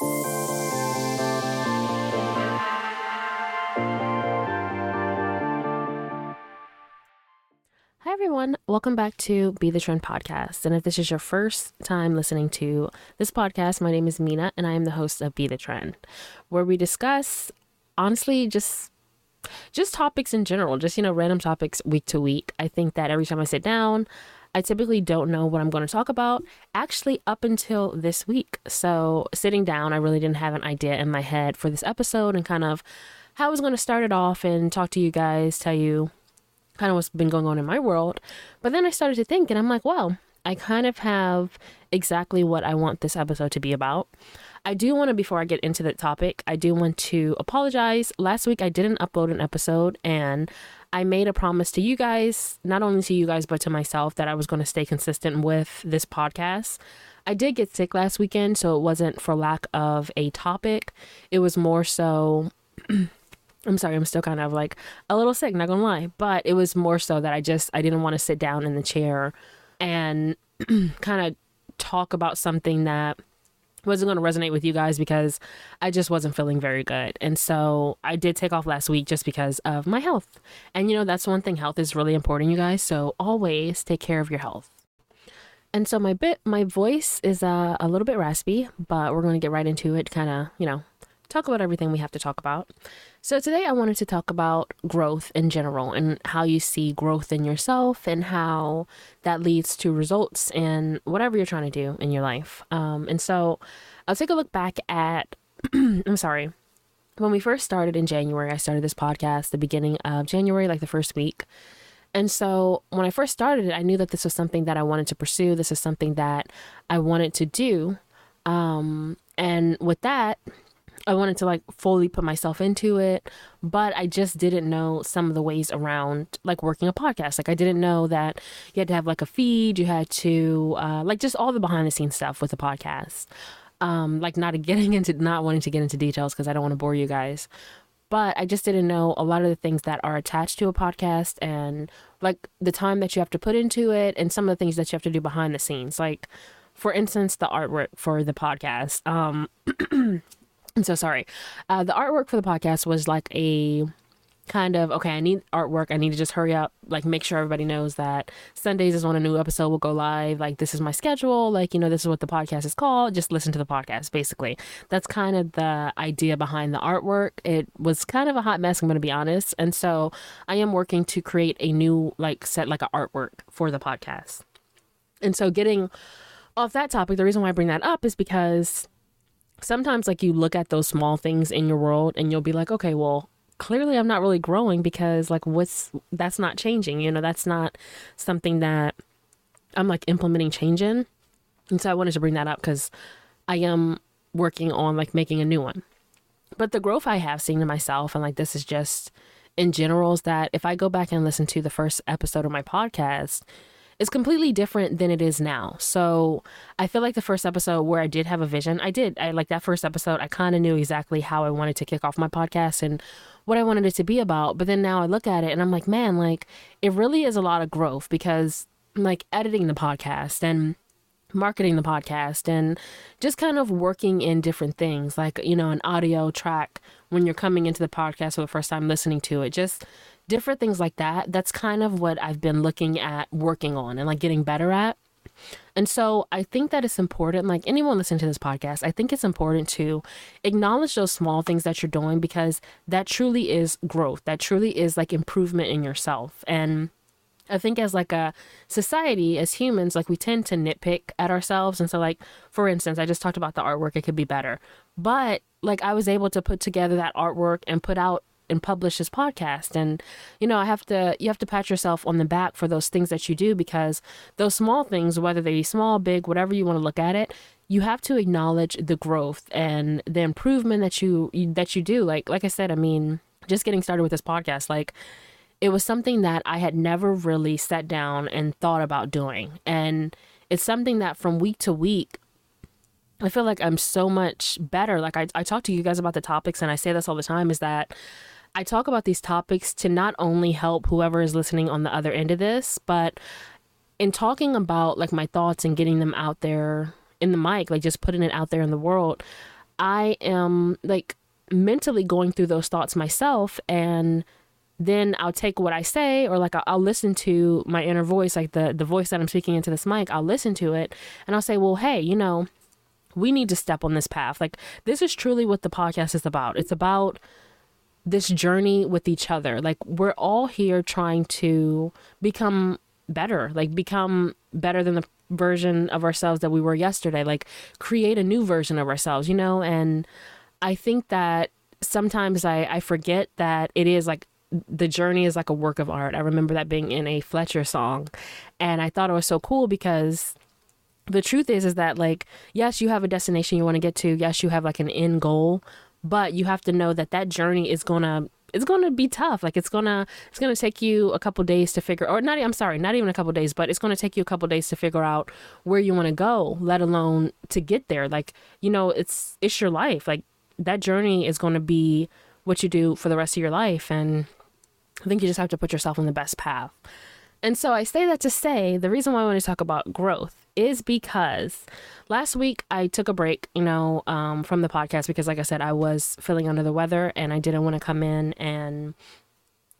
Hi, everyone. Welcome back to Be the Trend podcast. And if this is your first time listening to this podcast, my name is Mina and I am the host of Be the Trend, where we discuss, honestly, just just topics in general, just, you know, random topics week to week. I think that every time I sit down, I typically don't know what I'm going to talk about, actually, up until this week. So, sitting down, I really didn't have an idea in my head for this episode and kind of how I was going to start it off and talk to you guys, tell you kind of what's been going on in my world. But then I started to think, and I'm like, wow, I kind of have exactly what I want this episode to be about. I do want to, before I get into the topic, I do want to apologize. Last week I didn't upload an episode, and I made a promise to you guys, not only to you guys, but to myself, that I was going to stay consistent with this podcast. I did get sick last weekend, so it wasn't for lack of a topic. It was more so. I'm sorry, I'm still kind of like a little sick, not gonna lie. But it was more so that I just I didn't want to sit down in the chair and kind of talk about something that wasn't going to resonate with you guys because I just wasn't feeling very good. And so I did take off last week just because of my health. And you know, that's one thing health is really important, you guys. So always take care of your health. And so my bit my voice is uh, a little bit raspy, but we're going to get right into it kind of, you know, talk about everything we have to talk about. So, today I wanted to talk about growth in general and how you see growth in yourself and how that leads to results in whatever you're trying to do in your life. Um, and so, I'll take a look back at, I'm sorry, when we first started in January, I started this podcast the beginning of January, like the first week. And so when I first started it, I knew that this was something that I wanted to pursue. This is something that I wanted to do. Um, and with that, I wanted to like fully put myself into it, but I just didn't know some of the ways around like working a podcast. Like I didn't know that you had to have like a feed, you had to uh, like just all the behind the scenes stuff with a podcast. Um, like not getting into not wanting to get into details because I don't want to bore you guys. But I just didn't know a lot of the things that are attached to a podcast and like the time that you have to put into it and some of the things that you have to do behind the scenes. Like for instance, the artwork for the podcast. Um I'm so sorry. Uh, the artwork for the podcast was like a kind of okay i need artwork. I need to just hurry up like make sure everybody knows that sundays is when a new episode will go live. Like this is my schedule. Like you know this is what the podcast is called. Just listen to the podcast basically. That's kind of the idea behind the artwork. It was kind of a hot mess i'm going to be honest. And so i am working to create a new like set like an artwork for the podcast. And so getting off that topic the reason why i bring that up is because sometimes like you look at those small things in your world and you'll be like, okay, well, clearly I'm not really growing because like what's that's not changing, you know, that's not something that I'm like implementing change in. And so I wanted to bring that up because I am working on like making a new one. But the growth I have seen in myself, and like this is just in general, is that if I go back and listen to the first episode of my podcast, is completely different than it is now. So I feel like the first episode where I did have a vision, I did. I like that first episode, I kind of knew exactly how I wanted to kick off my podcast and what I wanted it to be about. But then now I look at it and I'm like, man, like it really is a lot of growth because like editing the podcast and marketing the podcast and just kind of working in different things like you know an audio track when you're coming into the podcast for the first time listening to it just different things like that. That's kind of what I've been looking at working on and like getting better at. And so I think that it's important, like anyone listening to this podcast, I think it's important to acknowledge those small things that you're doing because that truly is growth. That truly is like improvement in yourself. And I think as like a society, as humans, like we tend to nitpick at ourselves. And so like, for instance, I just talked about the artwork, it could be better. But like I was able to put together that artwork and put out and publish this podcast. And you know i have to you have to pat yourself on the back for those things that you do because those small things whether they be small big whatever you want to look at it you have to acknowledge the growth and the improvement that you that you do. Like like i said i mean just getting started with this podcast like it was something that i had never really sat down and thought about doing. And it's something that from week to week I feel like I'm so much better. Like I, I talk to you guys about the topics and I say this all the time is that I talk about these topics to not only help whoever is listening on the other end of this, but in talking about like my thoughts and getting them out there in the mic, like just putting it out there in the world, I am like mentally going through those thoughts myself and then I'll take what I say or like I'll, I'll, listen to my inner voice, like the the voice that I'm speaking into this mic. I'll listen to it and I'll say, well, hey, you know, we need to step on this path. Like this is truly what the podcast is about. It's about this journey with each other. Like we're all here trying to become better, like become better than the version of ourselves that we were yesterday. Like create a new version of ourselves, you know? And I think that sometimes I, I forget that it is like the journey is like a work of art. I remember that being in a Fletcher song. And I thought it was so cool because the truth is is that like yes, you have a destination you want to get to. Yes, you have like an end goal, but you have to know that that journey is to it's to be tough. Like it's to it's to take you a couple days to figure or not I'm sorry, not even a couple days, but it's to take you a couple days to figure out where you want to go, let alone to get there. Like, you know, it's it's your life. Like that journey is to be what you do for the rest of your life and I think you just have to put yourself on the best path. And so I say that to say the reason why I want to talk about growth is because last week I took a break, you know, um, from the podcast because, like I said, I was feeling under the weather and I didn't want to come in and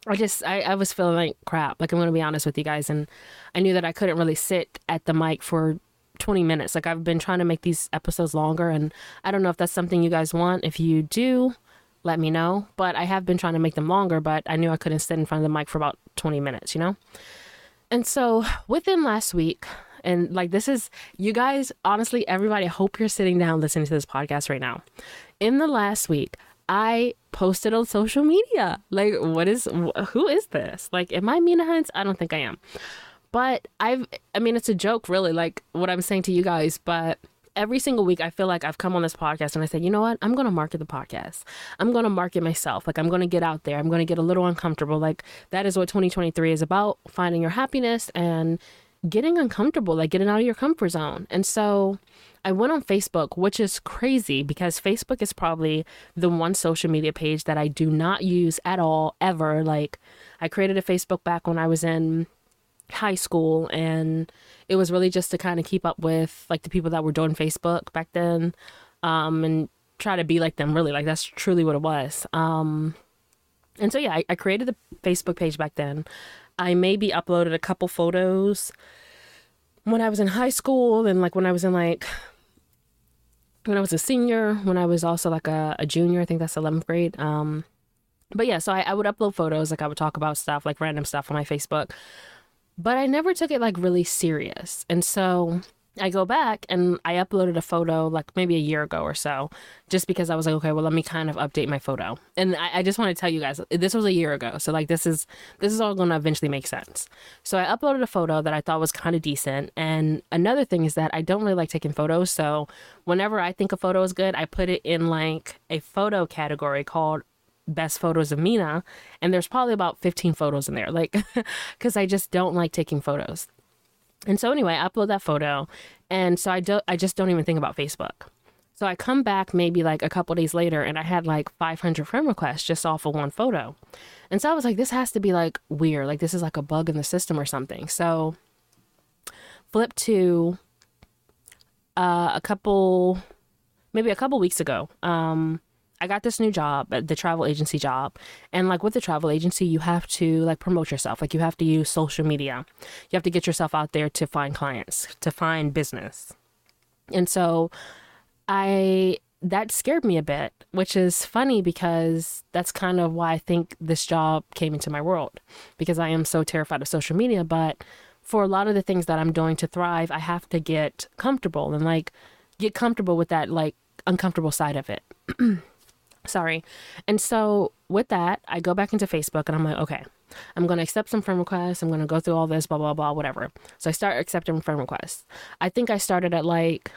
I just I, I was feeling like crap. Like I'm gonna be honest with you guys, and I knew that I couldn't really sit at the mic for 20 minutes. Like I've been trying to make these episodes longer, and I don't know if that's something you guys want. If you do, let me know. But I have been trying to make them longer, but I knew I couldn't sit in front of the mic for about 20 minutes, you know? And so within last week, and like this is, you guys, honestly, everybody, I hope you're sitting down listening to this podcast right now. In the last week, I posted on social media. Like, what is, who is this? Like, am I Mina Hines? I don't think I am. But I've, I mean, it's a joke, really, like what I'm saying to you guys, but every single week I feel like I've come on this podcast and I said, you know what? I'm going to market the podcast. I'm going to market myself. Like I'm going to get out there. I'm going to get a little uncomfortable. Like that is what 2023 is about finding your happiness and getting uncomfortable, like getting out of your comfort zone. And so I went on Facebook, which is crazy because Facebook is probably the one social media page that I do not use at all, ever. Like I created a Facebook back when I was in high school and it was really just to kind of keep up with like the people that were doing Facebook back then um, and try to be like them really like that's truly what it was um, and so yeah I, I created the Facebook page back then I maybe uploaded a couple photos when I was in high school and like when I was in like when I was a senior when I was also like a, a junior I think that's 11th grade um, but yeah so I, I would upload photos like I would talk about stuff like random stuff on my Facebook but I never took it like really serious. And so I go back and I uploaded a photo like maybe a year ago or so, just because I was like, okay, well, let me kind of update my photo. And I, I just want to tell you guys, this was a year ago, so like this is this is all going to eventually make sense. So I uploaded a photo that I thought was kind of decent. And another thing is that I don't really like taking photos, so whenever I think a photo is good, I put it in like a photo category called best photos of Mina, and there's probably about 15 photos in there, like, because I just don't like taking photos. And so anyway, I upload that photo, and so I don't, I just don't even think about Facebook. So I come back maybe like a couple days later, and I had like 500 friend requests just off of one photo, and so I was like, this has to be like weird, like this is like a bug in the system or something. So flip to uh, a couple, maybe a couple weeks ago. Um, I got this new job, uh, the travel agency job. And like with the travel agency, you have to like promote yourself. Like you have to use social media. You have to get yourself out there to find clients, to find business. And so I that scared me a bit, which is funny because that's kind of why I think this job came into my world because I am so terrified of social media, but for a lot of the things that I'm doing to thrive, I have to get comfortable and like get comfortable with that like uncomfortable side of it. Sorry. And so with that, I go back into Facebook and I'm like, okay, I'm going to accept some friend requests. I'm going to go through all this, blah, blah, blah, whatever. So I start accepting friend requests. I think I started at like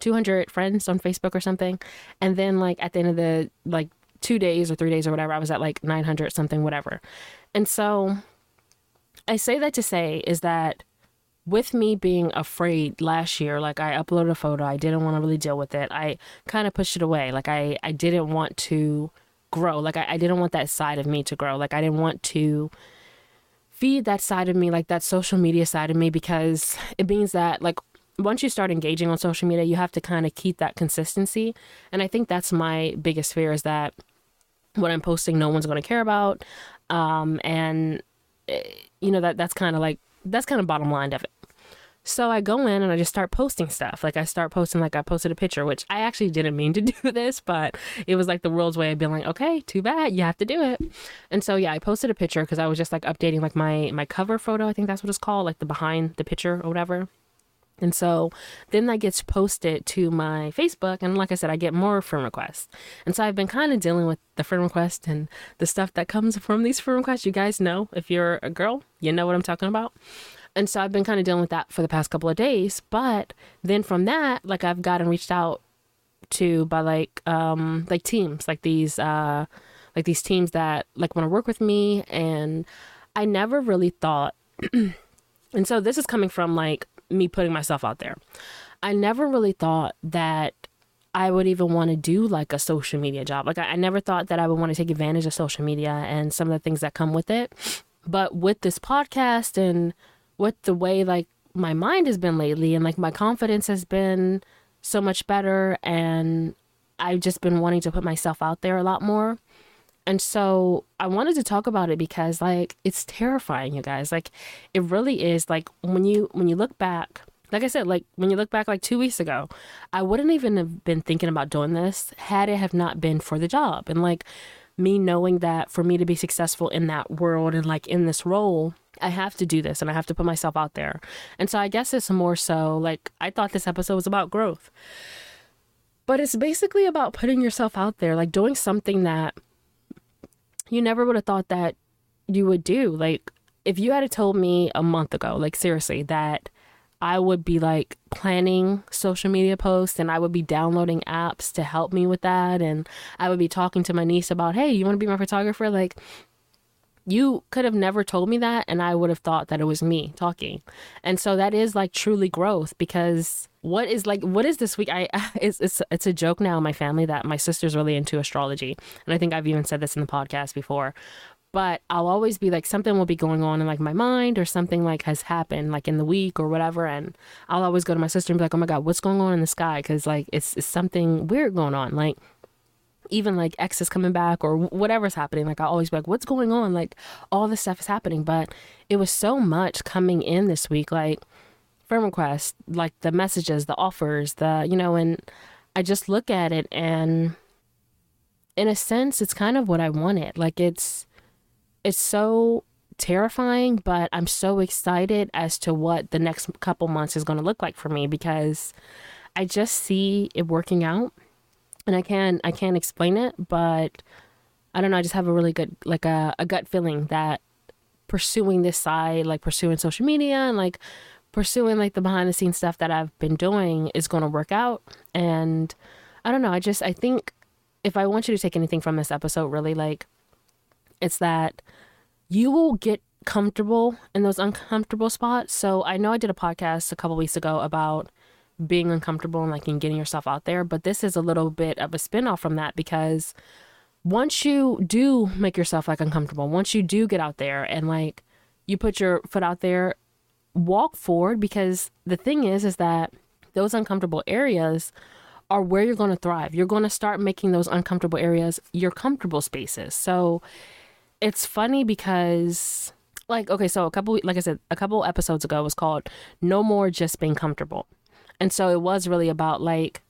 200 friends on Facebook or something. And then, like, at the end of the like two days or three days or whatever, I was at like 900 something, whatever. And so I say that to say is that with me being afraid last year, like I uploaded a photo, I didn't want to really deal with it. I kind of pushed it away. Like I, I didn't want to grow. Like I, I didn't want that side of me to grow. Like I didn't want to feed that side of me, like that social media side of me, because it means that like once you start engaging on social media, you have to kind of keep that consistency. And I think that's my biggest fear is that what I'm posting, no one's going to care about. Um, and, eh, you know, that that's kind of like, that's kind of bottom line of it. So I go in and I just start posting stuff. Like I start posting, like I posted a picture, which I actually didn't mean to do this, but it was like the world's way of being like, okay, too bad, you have to do it. And so yeah, I posted a picture because I was just like updating like my my cover photo. I think that's what it's called, like the behind the picture or whatever. And so then that gets posted to my Facebook. And like I said, I get more friend requests. And so I've been kind of dealing with the friend request and the stuff that comes from these friend requests. You guys know, if you're a girl, you know what I'm talking about. And so I've been kind of dealing with that for the past couple of days. But then from that, like I've gotten reached out to by like um like teams, like these uh like these teams that like want to work with me and I never really thought and so this is coming from like me putting myself out there. I never really thought that I would even want to do like a social media job. Like, I, I never thought that I would want to take advantage of social media and some of the things that come with it. But with this podcast and with the way like my mind has been lately and like my confidence has been so much better and I've just been wanting to put myself out there a lot more. And so I wanted to talk about it because like it's terrifying, you guys. Like it really is like when you when you look back, like I said, like when you look back like 2 weeks ago, I wouldn't even have been thinking about doing this had it have not been for the job. And like me knowing that for me to be successful in that world and like in this role, I have to do this and I have to put myself out there. And so I guess it's more so like I thought this episode was about growth. But it's basically about putting yourself out there, like doing something that you never would have thought that you would do. Like, if you had told me a month ago, like, seriously, that I would be like planning social media posts and I would be downloading apps to help me with that. And I would be talking to my niece about, hey, you want to be my photographer? Like, you could have never told me that and I would have thought that it was me talking. And so that is like truly growth because what is like what is this week I it's it's it's a joke now in my family that my sister's really into astrology. And I think I've even said this in the podcast before. But I'll always be like something will be going on in like my mind or something like has happened like in the week or whatever and I'll always go to my sister and be like, "Oh my god, what's going on in the sky?" cuz like it's, it's something weird going on. Like even like X is coming back or whatever's happening, like I always be like, what's going on? Like all this stuff is happening. But it was so much coming in this week, like friend requests, like the messages, the offers, the, you know, and I just look at it and in a sense, it's kind of what I wanted. Like it's, it's so terrifying, but I'm so excited as to what the next couple months is going to look like for me because I just see it working out and I can I can't explain it, but I don't know. I just have a really good like a, a gut feeling that pursuing this side, like pursuing social media and like pursuing like the behind the scenes stuff that I've been doing is going to work out. And I don't know. I just I think if I want you to take anything from this episode, really like it's that you will get comfortable in those uncomfortable spots. So I know I did a podcast a couple weeks ago about being uncomfortable and like in getting yourself out there. But this is a little bit of a spinoff from that because once you do make yourself like uncomfortable, once you do get out there and like you put your foot out there, walk forward because the thing is, is that those uncomfortable areas are where you're going to thrive. You're going to start making those uncomfortable areas your comfortable spaces. So it's funny because like okay so a couple like i said a couple episodes ago was called no more just being comfortable and so it was really about like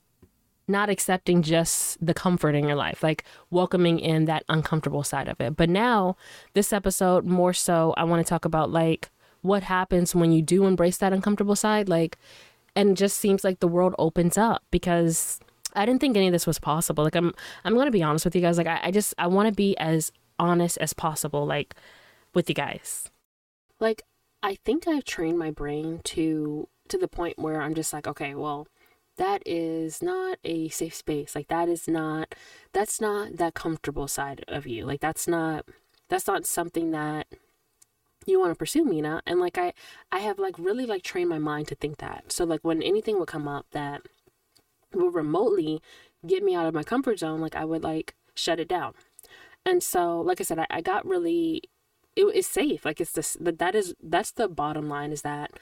not accepting just the comfort in your life, like welcoming in that uncomfortable side of it. But now, this episode, more so, I want to talk about like what happens when you do embrace that uncomfortable side. Like, and just seems like the world opens up because I didn't think any of this was possible. Like, I'm, I'm to be honest with you guys. Like, I, I just, I want to be as honest as possible, like, with you guys. Like, I think I've trained my brain to to the point where I'm just like, okay, well, that is not a safe space. Like that is not that's not that comfortable side of you. Like that's not that's not something that you want to pursue Mina. And like I I have like really like trained my mind to think that. So like when anything would come up that would remotely get me out of my comfort zone, like I would like shut it down. And so like I said, I, I got really it is safe. Like it's this that that is that's the bottom line is that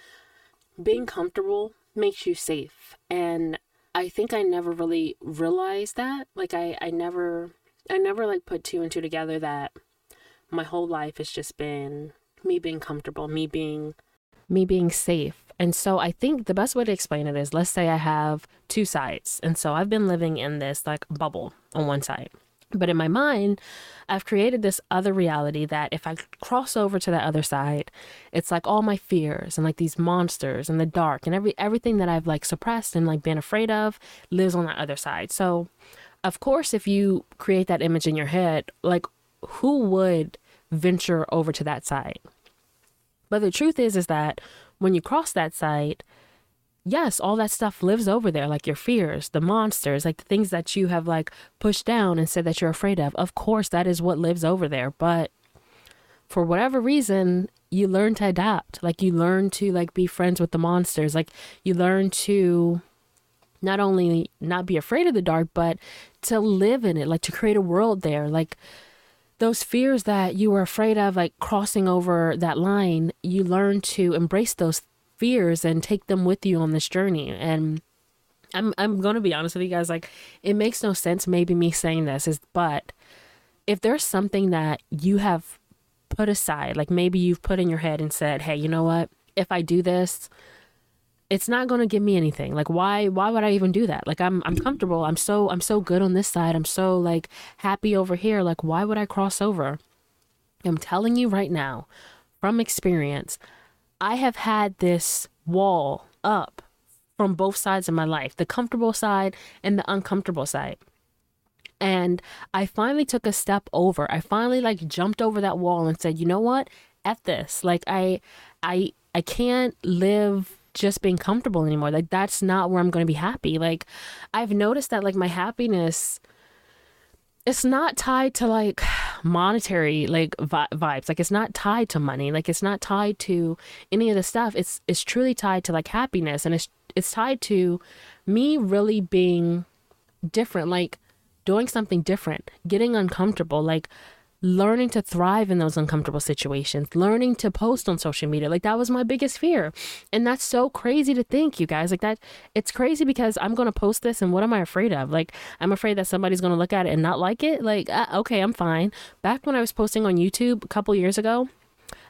being comfortable makes you safe. And I think I never really realized that. Like I, I never I never like put two and two together that my whole life has just been me being comfortable, me being me being safe. And so I think the best way to explain it is let's say I have two sides. And so I've been living in this like bubble on one side. But in my mind, I've created this other reality that if I cross over to that other side, it's like all my fears and like these monsters and the dark and every everything that I've like suppressed and like been afraid of lives on that other side. So, of course, if you create that image in your head, like who would venture over to that side? But the truth is is that when you cross that side, yes, all that stuff lives over there, like your fears, the monsters, like the things that you have like pushed down and said that you're afraid of. Of course, that is what lives over there. But for whatever reason, you learn to adapt. Like you learn to like be friends with the monsters. Like you learn to not only not be afraid of the dark, but to live in it, like to create a world there. Like those fears that you were afraid of, like crossing over that line, you learn to embrace those fears and take them with you on this journey. And I'm I'm gonna be honest with you guys, like it makes no sense maybe me saying this is but if there's something that you have put aside, like maybe you've put in your head and said, Hey, you know what? If I do this, it's not going to give me anything. Like why why would i even do that? Like i'm i'm comfortable. I'm so i'm so good on this side. I'm so like happy over here. Like why would i cross over? I'm telling you right now from experience I have had this wall up from both sides of my life the comfortable side and the uncomfortable side. And I finally took a step over. I finally like jumped over that wall and said, "You know what? At this. Like I I I can't live just being comfortable anymore. Like that's not where I'm going to be happy. Like I've noticed that like my happiness it's not tied to like monetary like vi- vibes. Like it's not tied to money. Like it's not tied to any of the stuff. It's it's truly tied to like happiness. And it's it's tied to me really being different like doing something different getting uncomfortable. Like learning to thrive in those uncomfortable situations, learning to post on social media. Like that was my biggest fear. And that's so crazy to think, you guys. Like that it's crazy because I'm going to post this and what am I afraid of? Like I'm afraid that somebody's going to look at it and not like it. Like uh, okay, I'm fine. Back when I was posting on YouTube a couple years ago,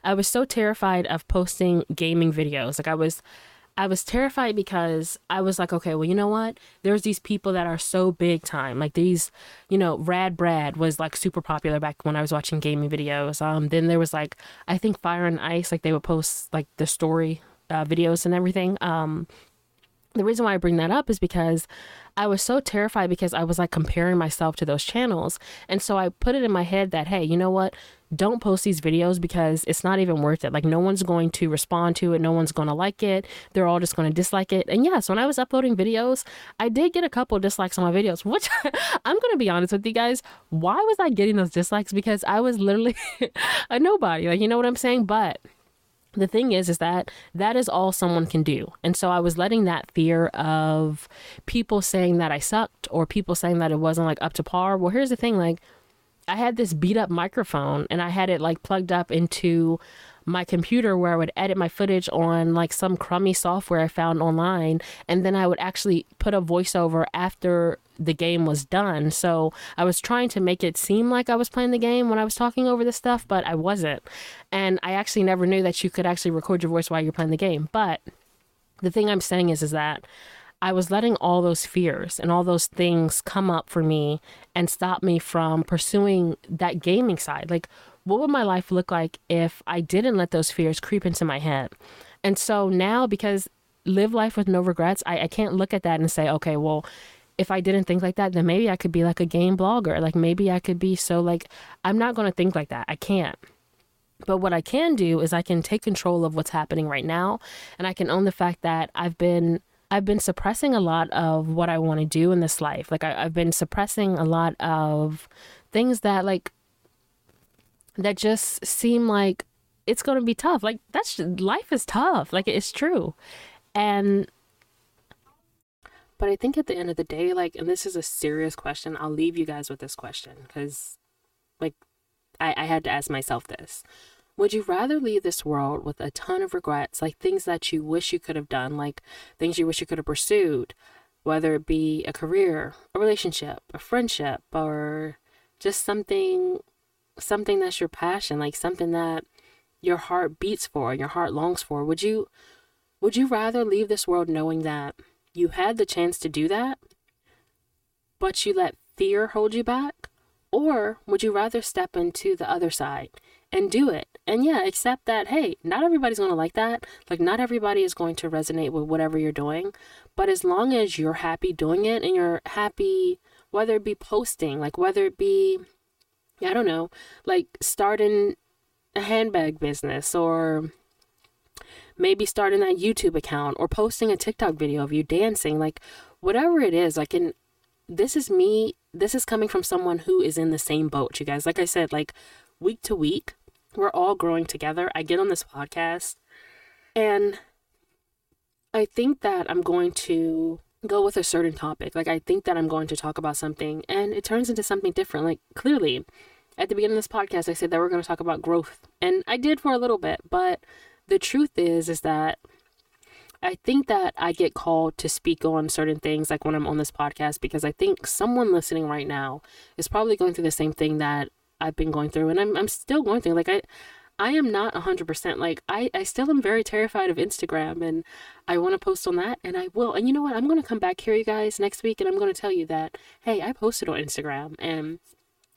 I was so terrified of posting gaming videos. Like I was I was terrified because I was like, okay, well, you know what? There's these people that are so big time. Like these, you know, Rad Brad was like super popular back when I was watching gaming videos. Um, then there was like, I think Fire and Ice, like they would post like the story uh, videos and everything. Um, the reason why I bring that up is because I was so terrified because I was like comparing myself to those channels. And so I put it in my head that, hey, you know what? Don't post these videos because it's not even worth it. Like, no one's going to respond to it. No one's going to like it. They're all just going to dislike it. And yes, when I was uploading videos, I did get a couple dislikes on my videos, which I'm going to be honest with you guys. Why was I getting those dislikes? Because I was literally a nobody. Like, you know what I'm saying? But the thing is is that that is all someone can do. And so i was letting that fear of people saying that i sucked or people saying that it wasn't like up to par. Well here's the thing like i had this beat up microphone and i had it like plugged up into my computer where I would edit my footage on like some crummy software I found online. And then I would actually put a voiceover after the game was done. So I was trying to make it seem like I was playing the game when I was talking over this stuff, but I wasn't. And I actually never knew that you could actually record your voice while you're playing the game. But the thing I'm saying is, is that I was letting all those fears and all those things come up for me and stop me from pursuing that gaming side. Like, what would my life look like if I didn't let those fears creep into my head? And so now, because live life with no regrets, I, I can't look at that and say, okay, well, if I didn't think like that, then maybe I could be like a game blogger. Like maybe I could be so like, I'm not going to think like that. I can't. But what I can do is I can take control of what's happening right now and I can own the fact that I've been I've been suppressing a lot of what I want to do in this life. Like I, have been suppressing a lot of things that like that just seem like it's going to be tough. Like that's life is tough. Like it's true. And but I think at the end of the day like and this is a serious question. I'll leave you guys with this question cuz like I I had to ask myself this. Would you rather leave this world with a ton of regrets, like things that you wish you could have done, like things you wish you could have pursued, whether it be a career, a relationship, a friendship, or just something something that's your passion, like something that your heart beats for, your heart longs for. Would you would you rather leave this world knowing that you had the chance to do that, but you let fear hold you back? Or would you rather step into the other side and do it? And yeah, accept that, hey, not everybody's going to like that. Like, not everybody is going to resonate with whatever you're doing. But as long as you're happy doing it and you're happy, whether it be posting, like, whether it be, I don't know, like starting a handbag business or maybe starting that YouTube account or posting a TikTok video of you dancing, like, whatever it is, like, in this is me this is coming from someone who is in the same boat you guys. Like i said like week to week we're all growing together. I get on this podcast and i think that i'm going to go with a certain topic. Like i think that i'm going to talk about something and it turns into something different. Like clearly at the beginning of this podcast i said that we're going to talk about growth and i did for a little bit but the truth is is that I think that I get called to speak on certain things like when I'm on this podcast because I think someone listening right now is probably going through the same thing that I've been going through and I'm I'm still going through. Like I I am not 100% like I I still am very terrified of Instagram and I want to post on that and I will. And you know what? I'm going to come back here you guys next week and I'm going to tell you that hey, I posted on Instagram and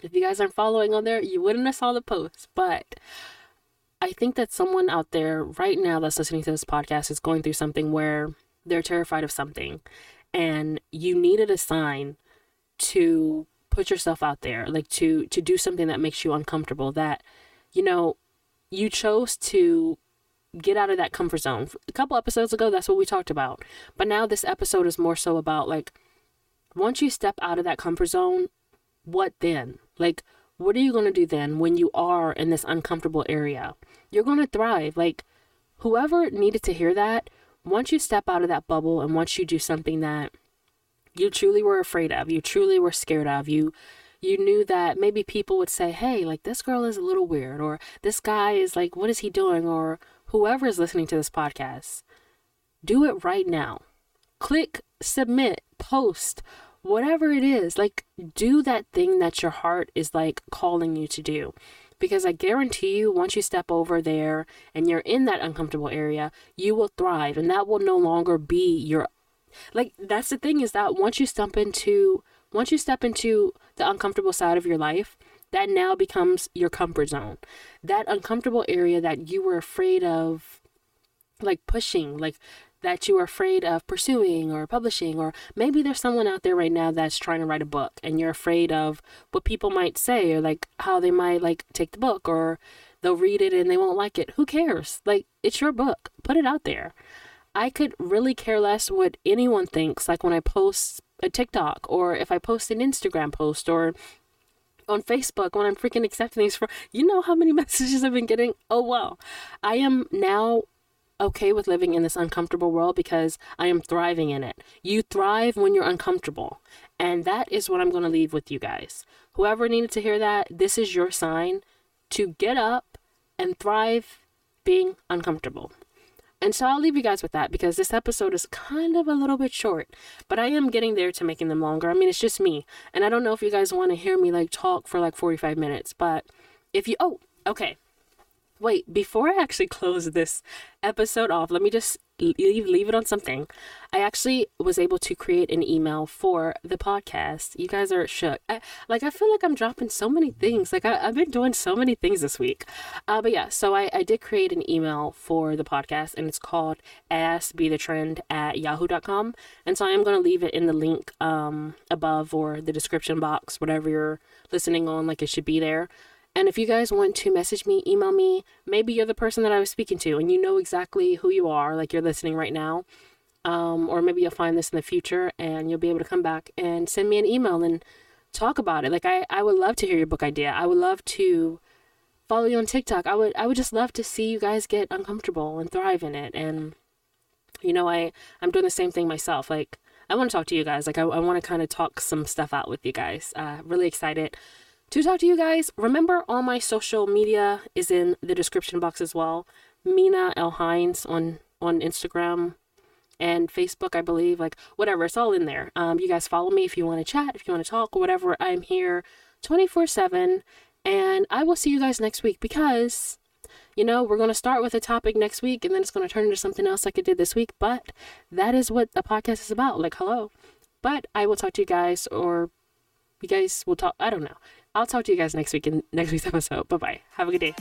if you guys aren't following on there, you wouldn't have saw the post, but I think that someone out there right now that's listening to this podcast is going through something where they're terrified of something and you needed a sign to put yourself out there like to to do something that makes you uncomfortable that you know you chose to get out of that comfort zone a couple episodes ago that's what we talked about but now this episode is more so about like once you step out of that comfort zone what then like what are you going to do then when you are in this uncomfortable area? You're going to thrive. Like, whoever needed to hear that, once you step out of that bubble and once you do something that you truly were afraid of, you truly were scared of, you you knew that maybe people would say, "Hey, like this girl is a little weird," or "This guy is like, what is he doing?" or whoever is listening to this podcast, do it right now. Click submit, post, whatever it is, like do that thing that your heart is like calling you to do. Because I guarantee you, once you step over there and you're in that uncomfortable area, you will thrive and that will no longer be your like that's the thing is that once you step into once you step into the uncomfortable side of your life, that now becomes your comfort zone. That uncomfortable area that you were afraid of like pushing, like that you were afraid of pursuing or publishing, or maybe there's someone out there right now that's trying to write a book and you're afraid of what people might say or like how they might like take the book or they'll read it and they won't like it. Who cares? Like, it's your book, put it out there. I could really care less what anyone thinks, like when I post a TikTok or if I post an Instagram post or on Facebook when I'm freaking accepting these for you know how many messages I've been getting? Oh well. I am now okay with living in this uncomfortable world because I am thriving in it. You thrive when you're uncomfortable. And that is what I'm going to leave with you guys. Whoever needed to hear that, this is your sign to get up and thrive being uncomfortable. And so I'll leave you guys with that because this episode is kind of a little bit short, but I am getting there to making them longer. I mean, it's just me. And I don't know if you guys want to hear me like talk for like 45 minutes, but if you, oh, okay. Wait, before I actually close this episode off, let me just leave leave it on something. I actually was able to create an email for the podcast. You guys are shook. I, like I feel like I'm dropping so many things. Like I, have been doing so many things this week. Uh, but yeah, so I, I did create an email for the podcast, and it's called Ask Be the Trend at yahoo.com. And so I am going to leave it in the link um above or the description box, whatever you're listening on. Like it should be there. And if you guys want to message me, email me, maybe you're the person that I was speaking to and you know exactly who you are, like you're listening right now. Um, or maybe you'll find this in the future and you'll be able to come back and send me an email and talk about it. Like I, I would love to hear your book idea. I would love to follow you on TikTok. I would I would just love to see you guys get uncomfortable and thrive in it. And you know, I I'm doing the same thing myself. Like I want to talk to you guys. Like I, I want to kind of talk some stuff out with you guys. Uh, really excited to talk to you guys. Remember, all my social media is in the description box as well. Mina L Hines on on Instagram and Facebook, I believe. Like whatever, it's all in there. Um, you guys follow me if you want to chat, if you want to talk, whatever. I'm here twenty four seven, and I will see you guys next week because. You know, we're going to start with a topic next week and then it's going to turn into something else like it did this week. But that is what the podcast is about. Like, hello. But I will talk to you guys, or you guys will talk. I don't know. I'll talk to you guys next week in next week's episode. Bye bye. Have a good day.